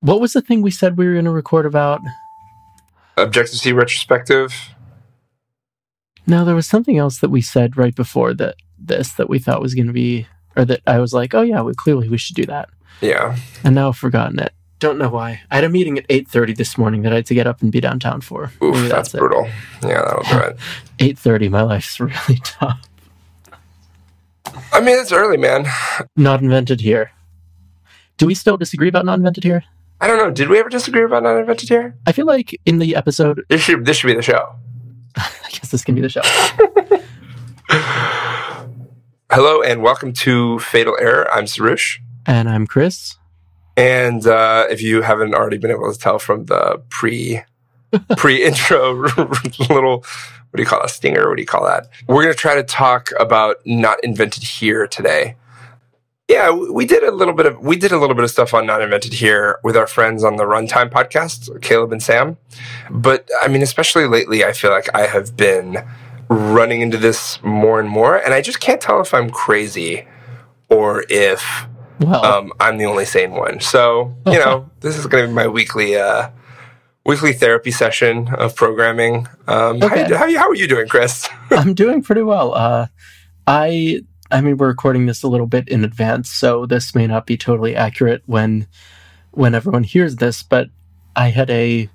What was the thing we said we were going to record about? Objective C retrospective. No, there was something else that we said right before that this that we thought was going to be, or that I was like, oh yeah, we clearly we should do that, Yeah. and now I've forgotten it. Don't know why. I had a meeting at eight thirty this morning that I had to get up and be downtown for. Oof, Maybe that's, it. brutal. Yeah, that'll do it. Eight thirty. My life's really tough. I mean, it's early, man. Not invented here. Do we still disagree about not invented here? I don't know. Did we ever disagree about not invented here? I feel like in the episode, This should this should be the show. I guess this can be the show. Hello and welcome to Fatal Error. I'm Soroush. And I'm Chris. And uh, if you haven't already been able to tell from the pre pre intro little what do you call a stinger? What do you call that? We're gonna try to talk about not invented here today. Yeah, we did a little bit of we did a little bit of stuff on not invented here with our friends on the Runtime podcast, Caleb and Sam. But I mean, especially lately, I feel like I have been running into this more and more, and I just can't tell if I'm crazy or if Well, um, I'm the only sane one. So, you know, this is going to be my weekly uh, weekly therapy session of programming. Um, how, Okay. you, how, how are you doing, Chris? I'm doing pretty well. Uh, I I mean, we're recording this a little bit in advance, so this may not be totally accurate when when everyone hears this. But I had a,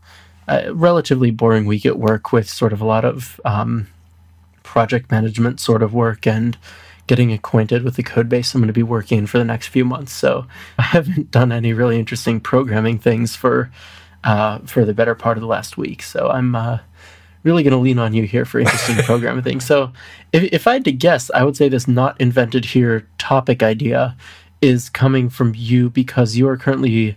a relatively boring week at work with sort of a lot of um, project management sort of work and getting acquainted with the code base I'm going to be working in for the next few months. So I haven't done any really interesting programming things for uh, for the better part of the last week. So I'm uh, really going to lean on you here for interesting programming things. So, if, if I had to guess, I would say this not invented here topic idea is coming from you because you are currently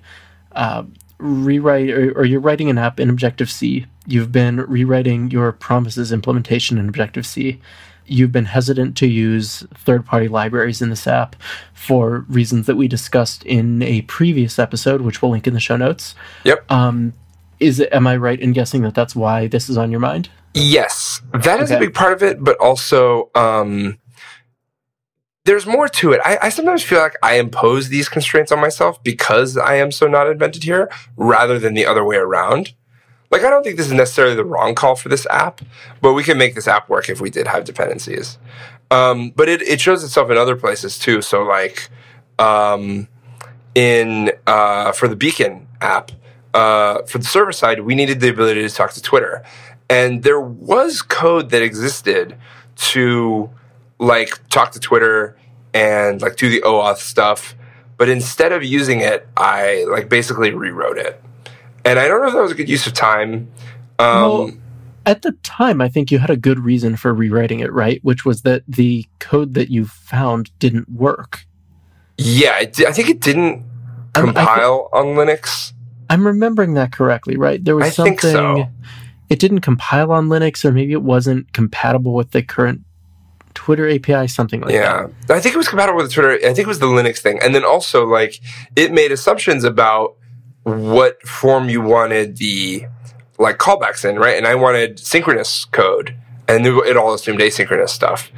uh, rewrite or, or you're writing an app in Objective C. You've been rewriting your promises implementation in Objective C. You've been hesitant to use third party libraries in this app for reasons that we discussed in a previous episode, which we'll link in the show notes. Yep. Um, is it, am I right in guessing that that's why this is on your mind? yes, that is a big part of it, but also um, there's more to it. I, I sometimes feel like I impose these constraints on myself because I am so not invented here rather than the other way around. Like, I don't think this is necessarily the wrong call for this app, but we can make this app work if we did have dependencies. Um, but it, it shows itself in other places too. So, like, um, in uh, for the Beacon app, uh, for the server side, we needed the ability to talk to Twitter, and there was code that existed to like talk to Twitter and like do the OAuth stuff. But instead of using it, I like basically rewrote it, and I don't know if that was a good use of time. Um, Well, At the time, I think you had a good reason for rewriting it, right? Which was that the code that you found didn't work. yeah, it, I think it didn't Um, I thi- compile on Linux. I'm remembering that correctly, right? There was I something. think so. It didn't compile on Linux, or maybe it wasn't compatible with the current Twitter API, something like that. Yeah, I think it was compatible with Twitter. I think it was the Linux thing, and then also like it made assumptions about what form you wanted the like callbacks in, right? And I wanted synchronous code, and it all assumed asynchronous stuff.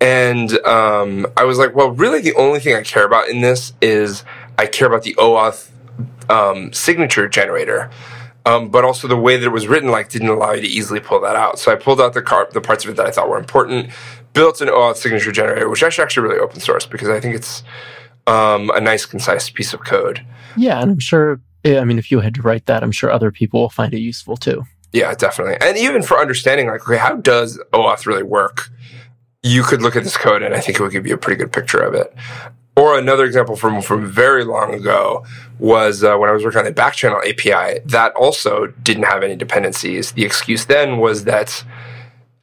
And um, I was like, well, really, the only thing I care about in this is I care about the OAuth um, signature generator. Um, but also the way that it was written, like, didn't allow you to easily pull that out. So I pulled out the car- the parts of it that I thought were important, built an OAuth signature generator, which is actually really open source because I think it's um, a nice, concise piece of code. Yeah, and I'm sure. I mean, if you had to write that, I'm sure other people will find it useful too. Yeah, definitely. And even for understanding, like, okay, how does OAuth really work? You could look at this code, and I think it would give you a pretty good picture of it. Or another example from from very long ago was uh, when I was working on the backchannel API. That also didn't have any dependencies. The excuse then was that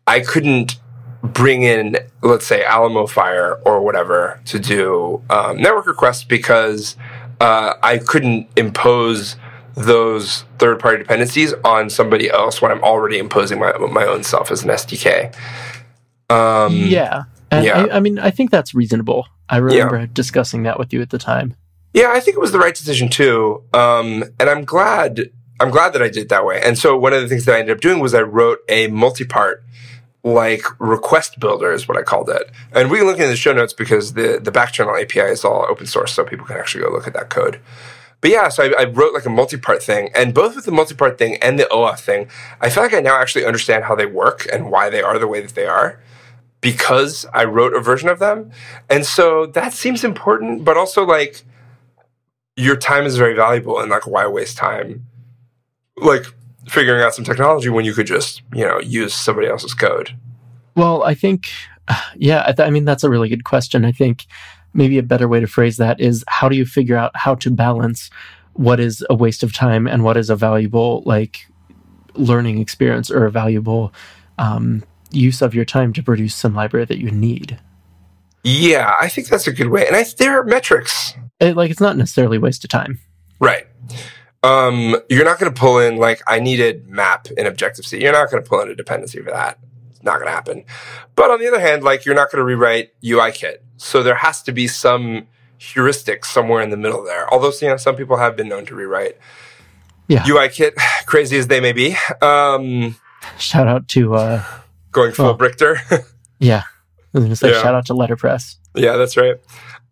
I couldn't bring in, let's say, Alamofire or whatever to do um, network requests because uh, I couldn't impose those third party dependencies on somebody else when I'm already imposing my, my own self as an SDK. Um, yeah, and yeah. I, I mean, I think that's reasonable. I remember discussing that with you at the time. Yeah, I think it was the right decision too. Um, and I'm glad, I'm glad that I did it that way. And so one of the things that I ended up doing was I wrote a multi-part like request builder is what I called it. And we can link in the show notes because the, the back channel API is all open source. So people can actually go look at that code. but yeah, so I, I wrote like a multi-part thing, and both with the multi-part thing and the OAuth thing, I feel like I now actually understand how they work and why they are the way that they are because I wrote a version of them. And so that seems important, but also like your time is very valuable and like why waste time like figuring out some technology when you could just, you know, use somebody else's code? Well, I think yeah, I, th- I mean that's a really good question. I think maybe a better way to phrase that is how do you figure out how to balance what is a waste of time and what is a valuable like learning experience or a valuable um, use of your time to produce some library that you need. Yeah, I think that's a good way. And I, there are metrics. It, like, it's not necessarily waste of time. Right. Um, you're not going to pull in, like, I needed map in Objective C. You're not going to pull in a dependency for that. It's not going to happen. But on the other hand, like, you're not going to rewrite UIKit. So there has to be some heuristic somewhere in the middle there. Although, you know, some people have been known to rewrite yeah. UIKit, crazy as they may be. Um, Shout out to uh, going full Brichter. yeah. Was going to say yeah. shout out to Letterpress. Yeah, that's right.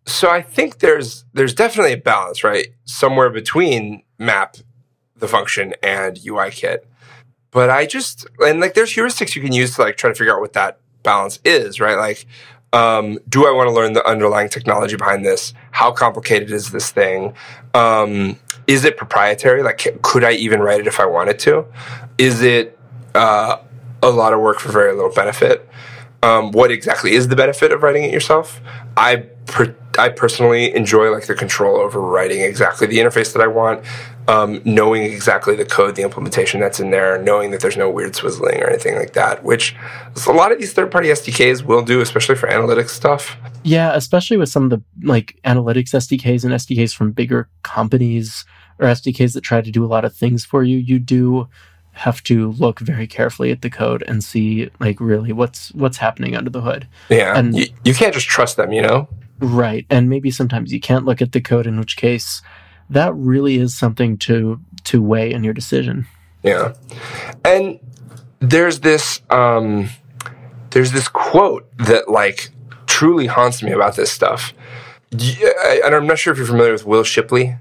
So I think there's there's definitely a balance, right? Somewhere between map, the function, and UIKit. But I just and like there's heuristics you can use to like try to figure out what that balance is, right? Like, um, do I want to learn the underlying technology behind this? How complicated is this thing? Um, is it proprietary? Like, could I even write it if I wanted to? Is it uh, a lot of work for very little benefit. Um, what exactly is the benefit of writing it yourself? I per- I personally enjoy like the control over writing exactly the interface that I want, um, knowing exactly the code, the implementation that's in there, knowing that there's no weird swizzling or anything like that. Which a lot of these third party SDKs will do, especially for analytics stuff. Yeah, especially with some of the like analytics SDKs and SDKs from bigger companies or SDKs that try to do a lot of things for you. You do have to look very carefully at the code and see like really what's what's happening under the hood. Yeah, and you, you can't just trust them, you know. Right, and maybe sometimes you can't look at the code, in which case that really is something to to weigh in your decision. Yeah, and there's this um, there's this quote that like truly haunts me about this stuff. And I'm not sure if you're familiar with Will Shipley.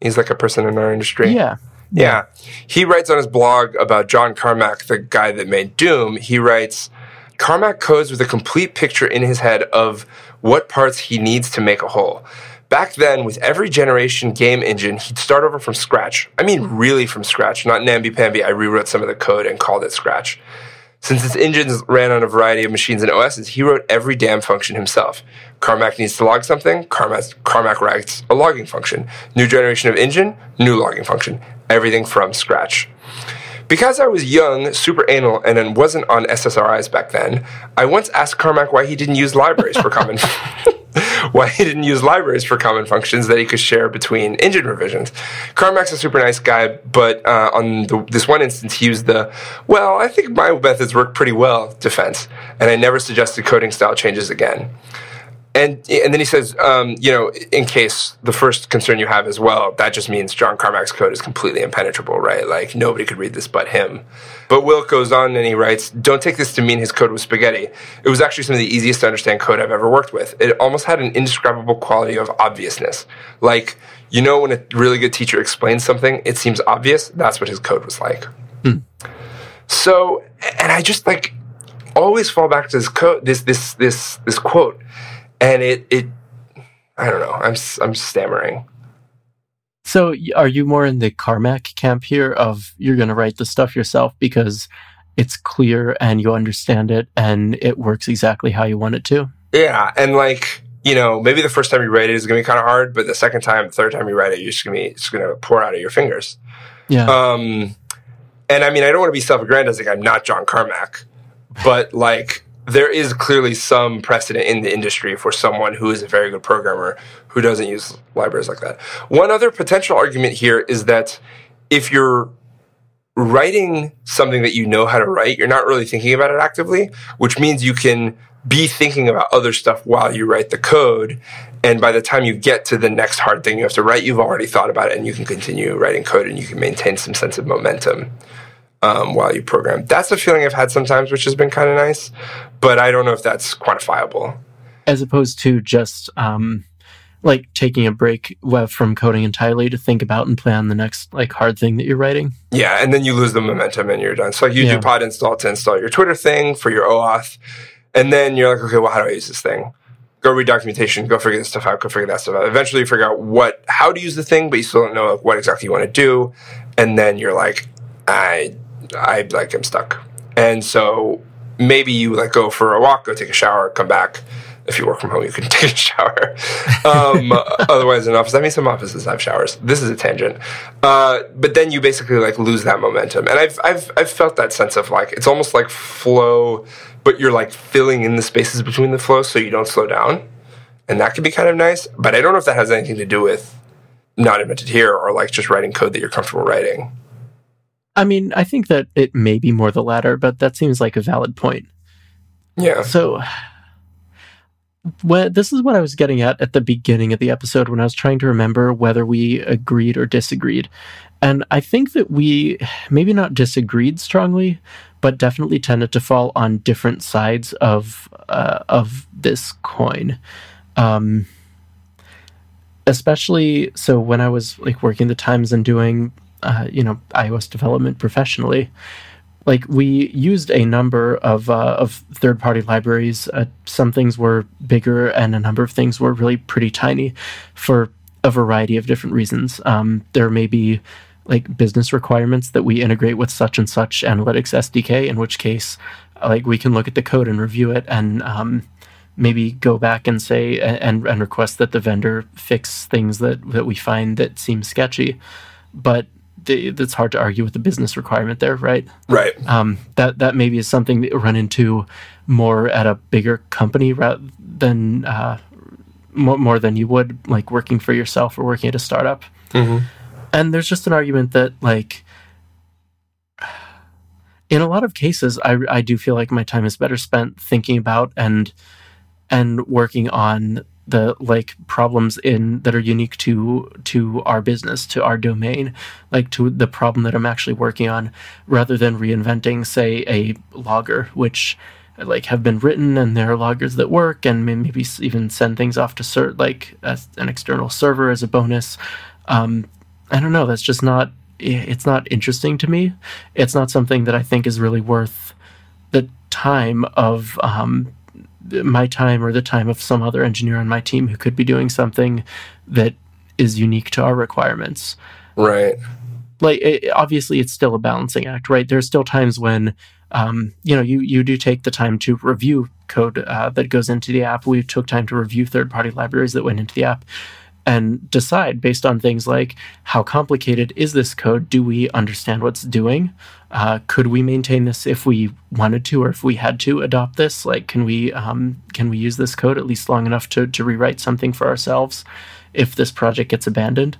He's like a person in our industry. Yeah. Yeah. He writes on his blog about John Carmack, the guy that made Doom. He writes Carmack codes with a complete picture in his head of what parts he needs to make a whole. Back then, with every generation game engine, he'd start over from scratch. I mean, really from scratch, not namby pamby. I rewrote some of the code and called it scratch. Since his engines ran on a variety of machines and OSs, he wrote every damn function himself. Carmack needs to log something, Carmack, Carmack writes a logging function. New generation of engine, new logging function everything from scratch. Because I was young, super anal, and wasn't on SSRIs back then, I once asked Carmack why he didn't use libraries for common why he didn't use libraries for common functions that he could share between engine revisions. Carmack's a super nice guy, but uh, on the, this one instance, he used the "well, I think my methods work pretty well" defense, and I never suggested coding style changes again and and then he says, um, you know, in case the first concern you have as well, that just means John Carmack's code is completely impenetrable, right? Like nobody could read this but him. But Will goes on and he writes, "Don't take this to mean his code was spaghetti. It was actually some of the easiest to understand code I've ever worked with. It almost had an indescribable quality of obviousness. Like you know, when a really good teacher explains something, it seems obvious. That's what his code was like. Hmm. So, and I just like always fall back to this code, this this this this quote and it it I don't know. I'm I'm stammering. So, are you more in the Carmack camp here of you're going to write the stuff yourself because it's clear and you understand it and it works exactly how you want it to? Yeah, and like you know, maybe the first time you write it is going to be kind of hard, but the second time, the third time you write it, you're just going to be it's going to pour out of your fingers. Yeah. Um, and I mean, I don't want to be self-aggrandizing. I'm not John Carmack, but like there is clearly some precedent in the industry for someone who is a very good programmer who doesn't use libraries like that. One other potential argument here is that if you're writing something that you know how to write, you're not really thinking about it actively, which means you can be thinking about other stuff while you write the code. And by the time you get to the next hard thing you have to write, you've already thought about it and you can continue writing code and you can maintain some sense of momentum um, while you program. That's a feeling I've had sometimes, which has been kind of nice, but I don't know if that's quantifiable. As opposed to just um, like taking a break from coding entirely to think about and plan the next like hard thing that you're writing. Yeah, and then you lose the momentum and you're done. So like you yeah. do pod install to install your Twitter thing for your OAuth, and then you're like, okay, well, how do I use this thing? Go read documentation, go figure this stuff out, go figure that stuff out. Eventually, you figure out what how to use the thing, but you still don't know what exactly you want to do, and then you're like, I I like am stuck. And so maybe you like go for a walk, go take a shower, come back if you work from home, you can take a shower. Um, otherwise, in office, I mean, some offices have showers. This is a tangent, uh, but then you basically like lose that momentum. And I've I've I've felt that sense of like it's almost like flow, but you're like filling in the spaces between the flow so you don't slow down, and that can be kind of nice. But I don't know if that has anything to do with not invented here or like just writing code that you're comfortable writing. I mean, I think that it may be more the latter, but that seems like a valid point. Yeah. So when, this is what I was getting at at the beginning of the episode when I was trying to remember whether we agreed or disagreed. And I think that we maybe not disagreed strongly, but definitely tended to fall on different sides of uh, of this coin. Um, especially so when I was like working the Times and doing uh, you know iOS development professionally, like we used a number of uh, of third party libraries. Uh, some things were bigger, and a number of things were really pretty tiny, for a variety of different reasons. Um, there may be like business requirements that we integrate with such and such analytics SDK, in which case, like we can look at the code and review it, and um, maybe go back and say and and request that the vendor fix things that that we find that seem sketchy. But that's hard to argue with the business requirement there, right? Right. Um, that that maybe is something that you run into more at a bigger company rather than uh, more, more than you would like working for yourself or working at a startup. Mm-hmm. And there's just an argument that like in a lot of cases, I I do feel like my time is better spent thinking about and and working on the like problems in that are unique to to our business to our domain like to the problem that i'm actually working on rather than reinventing say a logger which like have been written and there are loggers that work and maybe even send things off to cert like an external server as a bonus. Um, i don't know that's just not it's not interesting to me. It's not something that i think is really worth the time of um, my time or the time of some other engineer on my team who could be doing something that is unique to our requirements. Right. Like it, obviously, it's still a balancing act, right? There's still times when um, you know you you do take the time to review code uh, that goes into the app. We took time to review third party libraries that went into the app and decide based on things like how complicated is this code? Do we understand what's doing? Uh, could we maintain this if we wanted to, or if we had to adopt this? Like, can we um, can we use this code at least long enough to to rewrite something for ourselves if this project gets abandoned?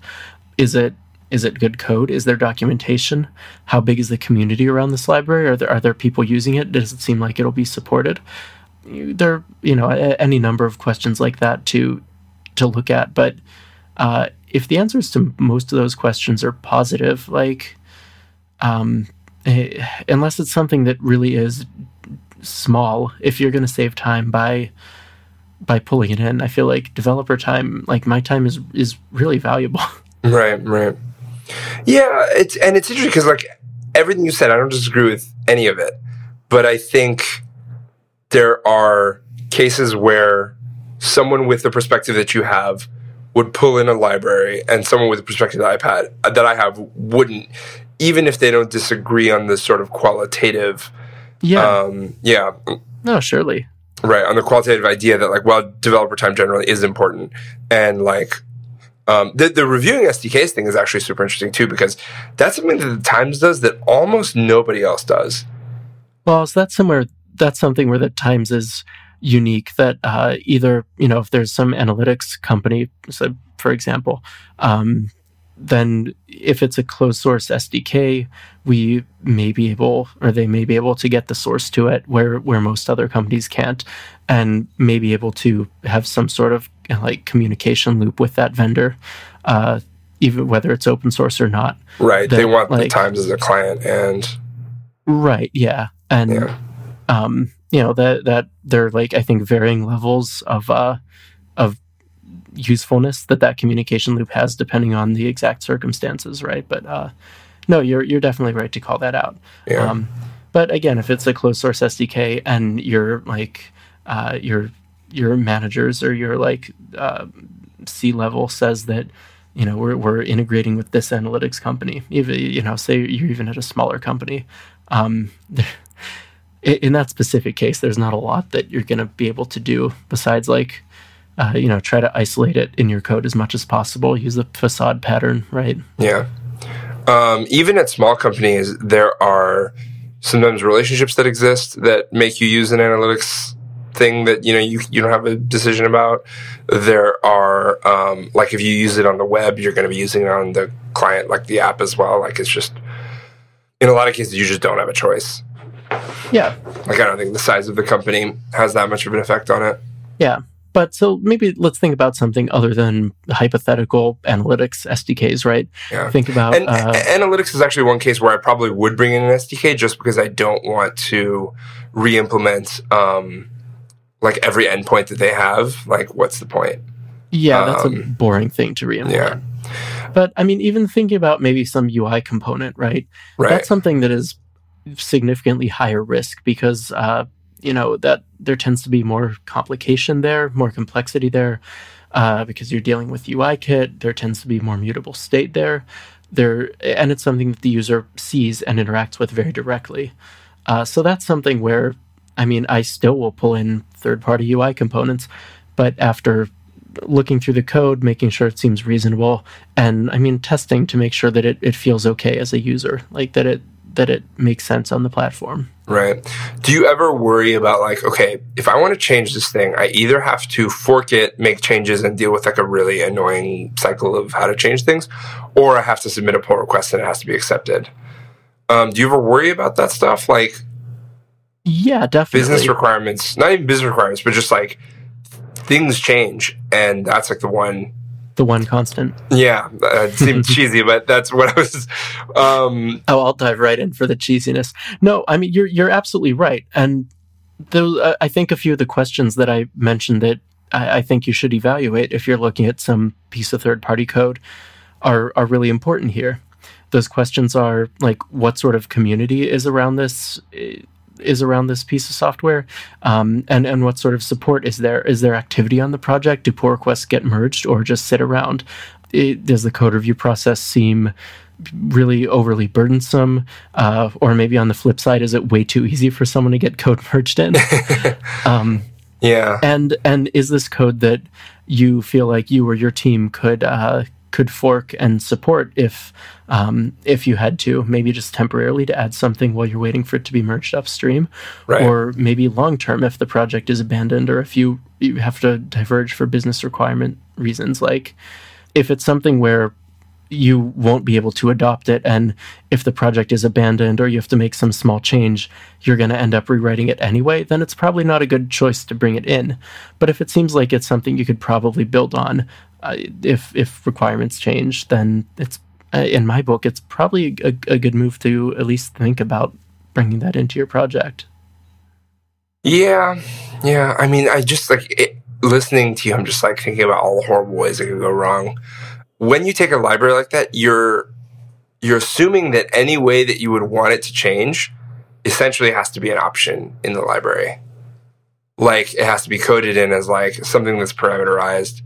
Is it is it good code? Is there documentation? How big is the community around this library? Are there are there people using it? Does it seem like it'll be supported? There, you know, any number of questions like that to to look at. But uh, if the answers to most of those questions are positive, like um, eh, unless it's something that really is small, if you're going to save time by by pulling it in, I feel like developer time, like my time, is is really valuable. Right, right. Yeah, it's and it's interesting because like everything you said, I don't disagree with any of it, but I think there are cases where someone with the perspective that you have would pull in a library and someone with the perspective that I've had that I have wouldn't, even if they don't disagree on the sort of qualitative. Yeah. Um, yeah. No, surely. Right. On the qualitative idea that like, well, developer time generally is important. And like, um, the, the reviewing SDKs thing is actually super interesting too, because that's something that the Times does that almost nobody else does. Well, so that's somewhere, that's something where the Times is unique that uh, either you know if there's some analytics company so for example um, then if it's a closed source SDK, we may be able, or they may be able to get the source to it where where most other companies can't, and may be able to have some sort of like communication loop with that vendor, uh, even whether it's open source or not. Right. They want like, the Times as a client, and right. Yeah, and yeah. um, you know that that they're like I think varying levels of uh of usefulness that that communication loop has, depending on the exact circumstances, right? But uh, no, you're you're definitely right to call that out. Yeah. Um, but again, if it's a closed source SDK and your like uh, your your managers or your like uh, C level says that you know we're we're integrating with this analytics company, even you know say you're even at a smaller company. Um, in that specific case, there's not a lot that you're going to be able to do besides like, uh, you know, try to isolate it in your code as much as possible. Use the facade pattern, right? Yeah. Um, even at small companies, there are sometimes relationships that exist that make you use an analytics thing that you know you you don't have a decision about. There are um, like if you use it on the web, you're going to be using it on the client, like the app as well. Like it's just in a lot of cases, you just don't have a choice. Yeah. Like I don't think the size of the company has that much of an effect on it. Yeah. But so maybe let's think about something other than hypothetical analytics SDKs, right? Yeah. Think about And uh, analytics is actually one case where I probably would bring in an SDK just because I don't want to re-implement um, like every endpoint that they have. Like, what's the point? yeah, that's a um, boring thing to reimplement. Yeah. But I mean, even thinking about maybe some UI component, right? Right. That's something that is significantly higher risk because uh, you know that there tends to be more complication there, more complexity there, uh, because you're dealing with UIKit. There tends to be more mutable state there. There, and it's something that the user sees and interacts with very directly. Uh, so that's something where, I mean, I still will pull in third-party UI components, but after looking through the code, making sure it seems reasonable, and I mean testing to make sure that it, it feels okay as a user, like that it that it makes sense on the platform. Right. Do you ever worry about like, okay, if I want to change this thing, I either have to fork it, make changes, and deal with like a really annoying cycle of how to change things, or I have to submit a pull request and it has to be accepted. Um, do you ever worry about that stuff? Like Yeah, definitely. business requirements, not even business requirements, but just like things change, and that's like the one the one constant. Yeah, it seemed cheesy, but that's what I was. Um, Oh, I'll dive right in for the cheesiness. No, I mean you're you're absolutely right, and those uh, I think a few of the questions that I mentioned that I, I think you should evaluate if you're looking at some piece of third party code are are really important here. Those questions are like what sort of community is around this is around this piece of software, um, and and what sort of support is there? Is there activity on the project? Do pull requests get merged or just sit around? It, does the code review process seem really overly burdensome? Uh, or maybe on the flip side, is it way too easy for someone to get code merged in? um, yeah, and and is this code that you feel like you or your team could uh, could fork and support if um, if you had to, maybe just temporarily to add something while you're waiting for it to be merged upstream, right. or maybe long term if the project is abandoned or if you you have to diverge for business requirement reasons. Like if it's something where you won't be able to adopt it and if the project is abandoned or you have to make some small change you're going to end up rewriting it anyway then it's probably not a good choice to bring it in but if it seems like it's something you could probably build on uh, if if requirements change then it's uh, in my book it's probably a, a good move to at least think about bringing that into your project yeah, yeah. I mean, I just like it, listening to you. I'm just like thinking about all the horrible ways it could go wrong. When you take a library like that, you're you're assuming that any way that you would want it to change essentially has to be an option in the library. Like it has to be coded in as like something that's parameterized.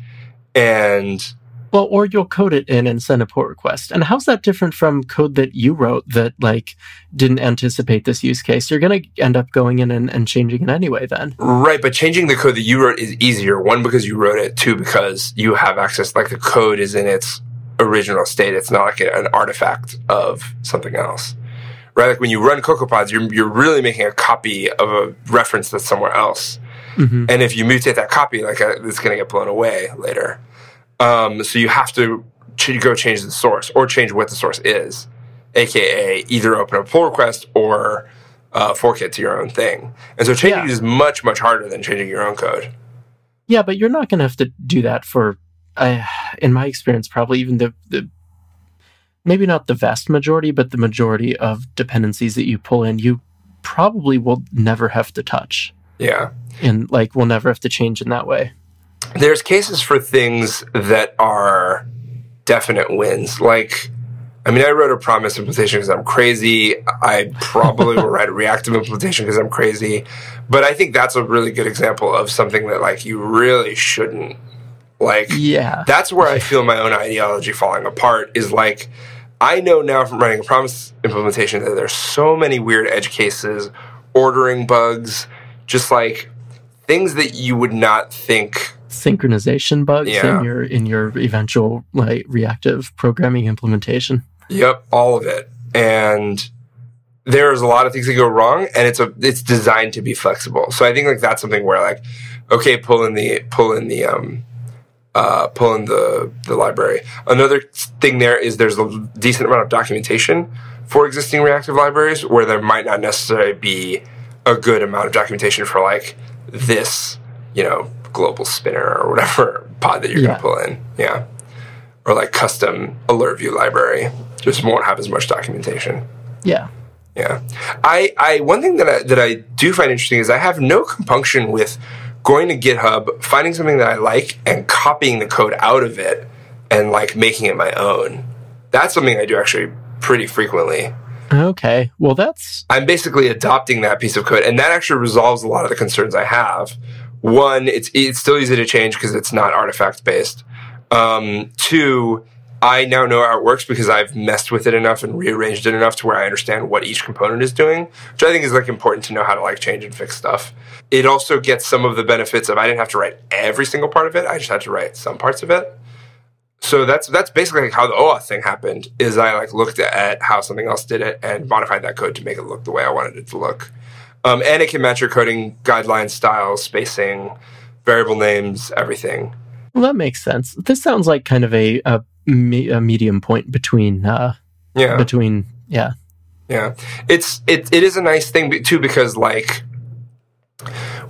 And well, or you'll code it in and send a pull request. And how's that different from code that you wrote that like didn't anticipate this use case? You're going to end up going in and, and changing it anyway then. Right, but changing the code that you wrote is easier. One, because you wrote it. Two, because you have access, like the code is in its original state. It's not like an artifact of something else. Right, like when you run CocoaPods, you're, you're really making a copy of a reference that's somewhere else. Mm-hmm. And if you mutate that copy, like uh, it's going to get blown away later. Um, so you have to ch- go change the source or change what the source is, aka either open a pull request or uh, fork it to your own thing. And so changing Yeah. is much much harder than changing your own code. Yeah, but you're not going to have to do that for, uh, in my experience, probably even the, the maybe not the vast majority, but the majority of dependencies that you pull in, you probably will never have to touch. Yeah. And like, we'll never have to change in that way. there's cases for things that are definite wins. Like, I mean, I wrote a promise implementation because I'm crazy. I probably will write a reactive implementation because I'm crazy. But I think that's a really good example of something that like you really shouldn't like. Yeah. That's where I feel my own ideology falling apart. Is like I know now from writing a promise implementation that there's so many weird edge cases, ordering bugs, just like things that you would not think synchronization bugs Yeah. in your in your eventual like reactive programming implementation. Yep, all of it. And there's a lot of things that go wrong and it's a it's designed to be flexible. So I think like that's something where like okay, pull in the pull in the um uh pull in the the library. Another thing there is there's a decent amount of documentation for existing reactive libraries where there might not necessarily be a good amount of documentation for like this, you know, global spinner or whatever pod that you're Yeah. gonna pull in. Yeah. Or like custom alert view library. Just won't have as much documentation. Yeah. Yeah, I, I one thing that I, that I do find interesting is I have no compunction with going to GitHub, finding something that I like, and copying the code out of it and like making it my own. That's something I do actually pretty frequently. Okay. Well, that's I'm basically adopting that piece of code, and that actually resolves a lot of the concerns I have. One, it's it's still easy to change because it's not artifact based. Um, two, I now know how it works because I've messed with it enough and rearranged it enough to where I understand what each component is doing, which I think is like important to know how to like change and fix stuff. It also gets some of the benefits of I didn't have to write every single part of it; I just had to write some parts of it. So that's that's basically like how the OAuth thing happened. Is I like looked at how something else did it and modified that code to make it look the way I wanted it to look. Um, and it can match your coding guidelines, styles, spacing, variable names, everything. well, that makes sense. This sounds like kind of a a, me, a medium point between uh Yeah, between yeah yeah. It's it it is a nice thing too because like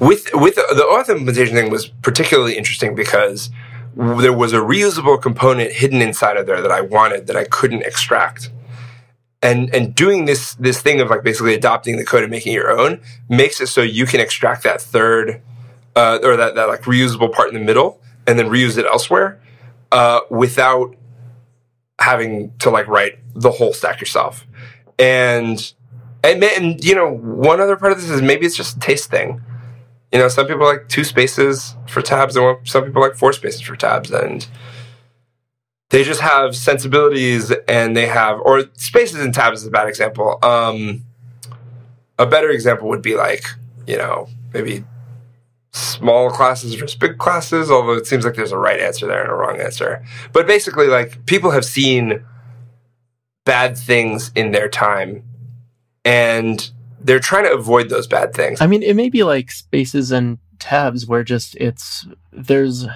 with with the, the OAuth implementation thing was particularly interesting because there was a reusable component hidden inside of there that I wanted that I couldn't extract. And and doing this this thing of like basically adopting the code and making your own makes it so you can extract that third uh, or that, that like reusable part in the middle and then reuse it elsewhere uh, without having to like write the whole stack yourself. And and, and you know one other part of this is maybe it's just a taste thing. You know, some people like two spaces for tabs, and some people like four spaces for tabs, and they just have sensibilities, and they have or spaces and tabs is a bad example. Um, a better example would be like you know maybe small classes versus big classes. Although it seems like there's a right answer there and a wrong answer, but basically, like people have seen bad things in their time, and they're trying to avoid those bad things. I mean, it may be like spaces and tabs where just it's there's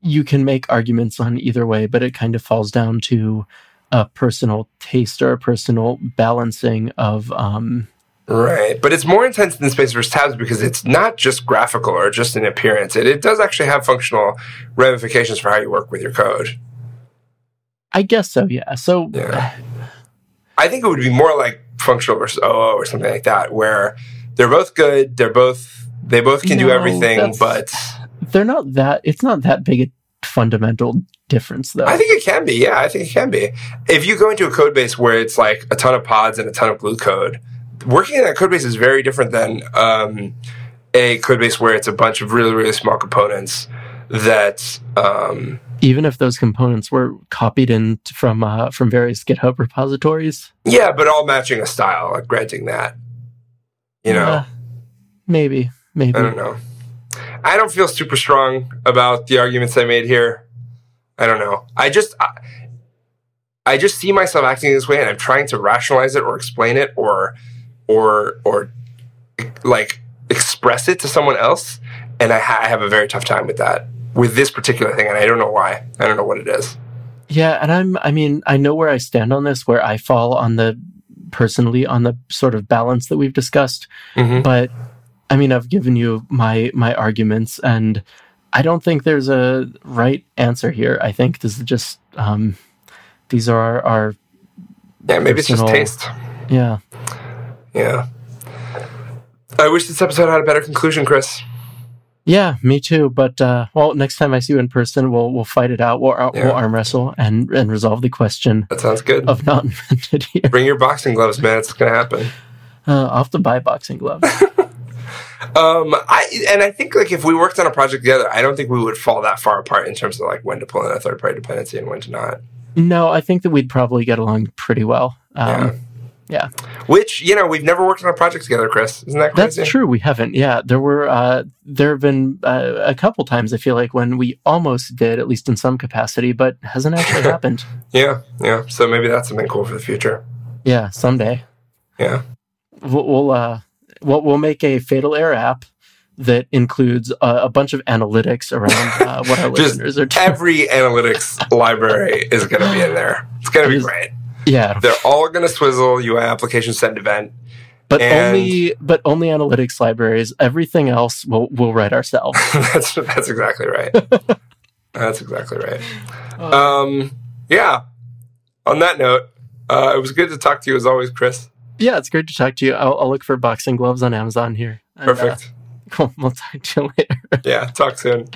you can make arguments on either way, but it kind of falls down to a personal taste or a personal balancing of um Right. But it's more intense than Space versus Tabs because it's not just graphical or just an appearance. It, it does actually have functional ramifications for how you work with your code. I guess so, yeah. So Yeah. I think it would be more like functional versus OO or something like that, where they're both good, they're both they both can do everything, but they're not that it's not that big a fundamental difference though. I think it can be. Yeah, I think it can be. If you go into a code base where it's like a ton of pods and a ton of glue code, working in that code base is very different than um, a code base where it's a bunch of really, really small components that. Um, Even if those components were copied in from uh, from various GitHub repositories. yeah, but all matching a style, like granting that. You know, Uh, maybe. Maybe. I don't know. I don't feel super strong about the arguments I made here. I don't know. I just. I, I just see myself acting this way and I'm trying to rationalize it or explain it or or or like express it to someone else and I, ha- I have a very tough time with that with this particular thing and I don't know why. I don't know what it is. Yeah, and I'm I mean, I know where I stand on this, where I fall on the personally on the sort of balance that we've discussed, Mhm. but I mean, I've given you my my arguments and I don't think there's a right answer here. I think this is just um these are our, our Yeah, maybe it's just taste. yeah. Yeah. I wish this episode had a better conclusion, Chris. Yeah, me too. But uh, well, next time I see you in person, we'll we'll fight it out. We'll, Yeah. we'll arm wrestle and and resolve the question That sounds good. of not invented here. Bring your boxing gloves, man. It's gonna happen. Uh, I'll have to buy boxing gloves. Um, I and I think like if we worked on a project together, I don't think we would fall that far apart in terms of like when to pull in a third party dependency and when to not. no, I think that we'd probably get along pretty well. Um, yeah. Which you know we've never worked on a project together, Chris. Isn't that That's true. We haven't. Yeah, there were uh, there have been uh, a couple times I feel like when we almost did, at least in some capacity, but hasn't actually happened. Yeah, yeah. So maybe that's something cool for the future. Yeah, someday Yeah. we'll we'll, uh, we'll we'll make a Fatal Error app that includes uh, a bunch of analytics around uh, what our listeners are doing. Every analytics library is going to be in there. It's going to be great. Yeah, They're all going to swizzle UI application send event. but and- only but only analytics libraries. Everything else we'll we'll write ourselves. that's that's exactly right. that's exactly right. Uh, Um, yeah. On that note, uh, it was good to talk to you as always, Chris. yeah, it's great to talk to you. I'll, I'll look for boxing gloves on Amazon here. And, uh, Perfect. cool. We'll talk to you later. Yeah. Talk soon.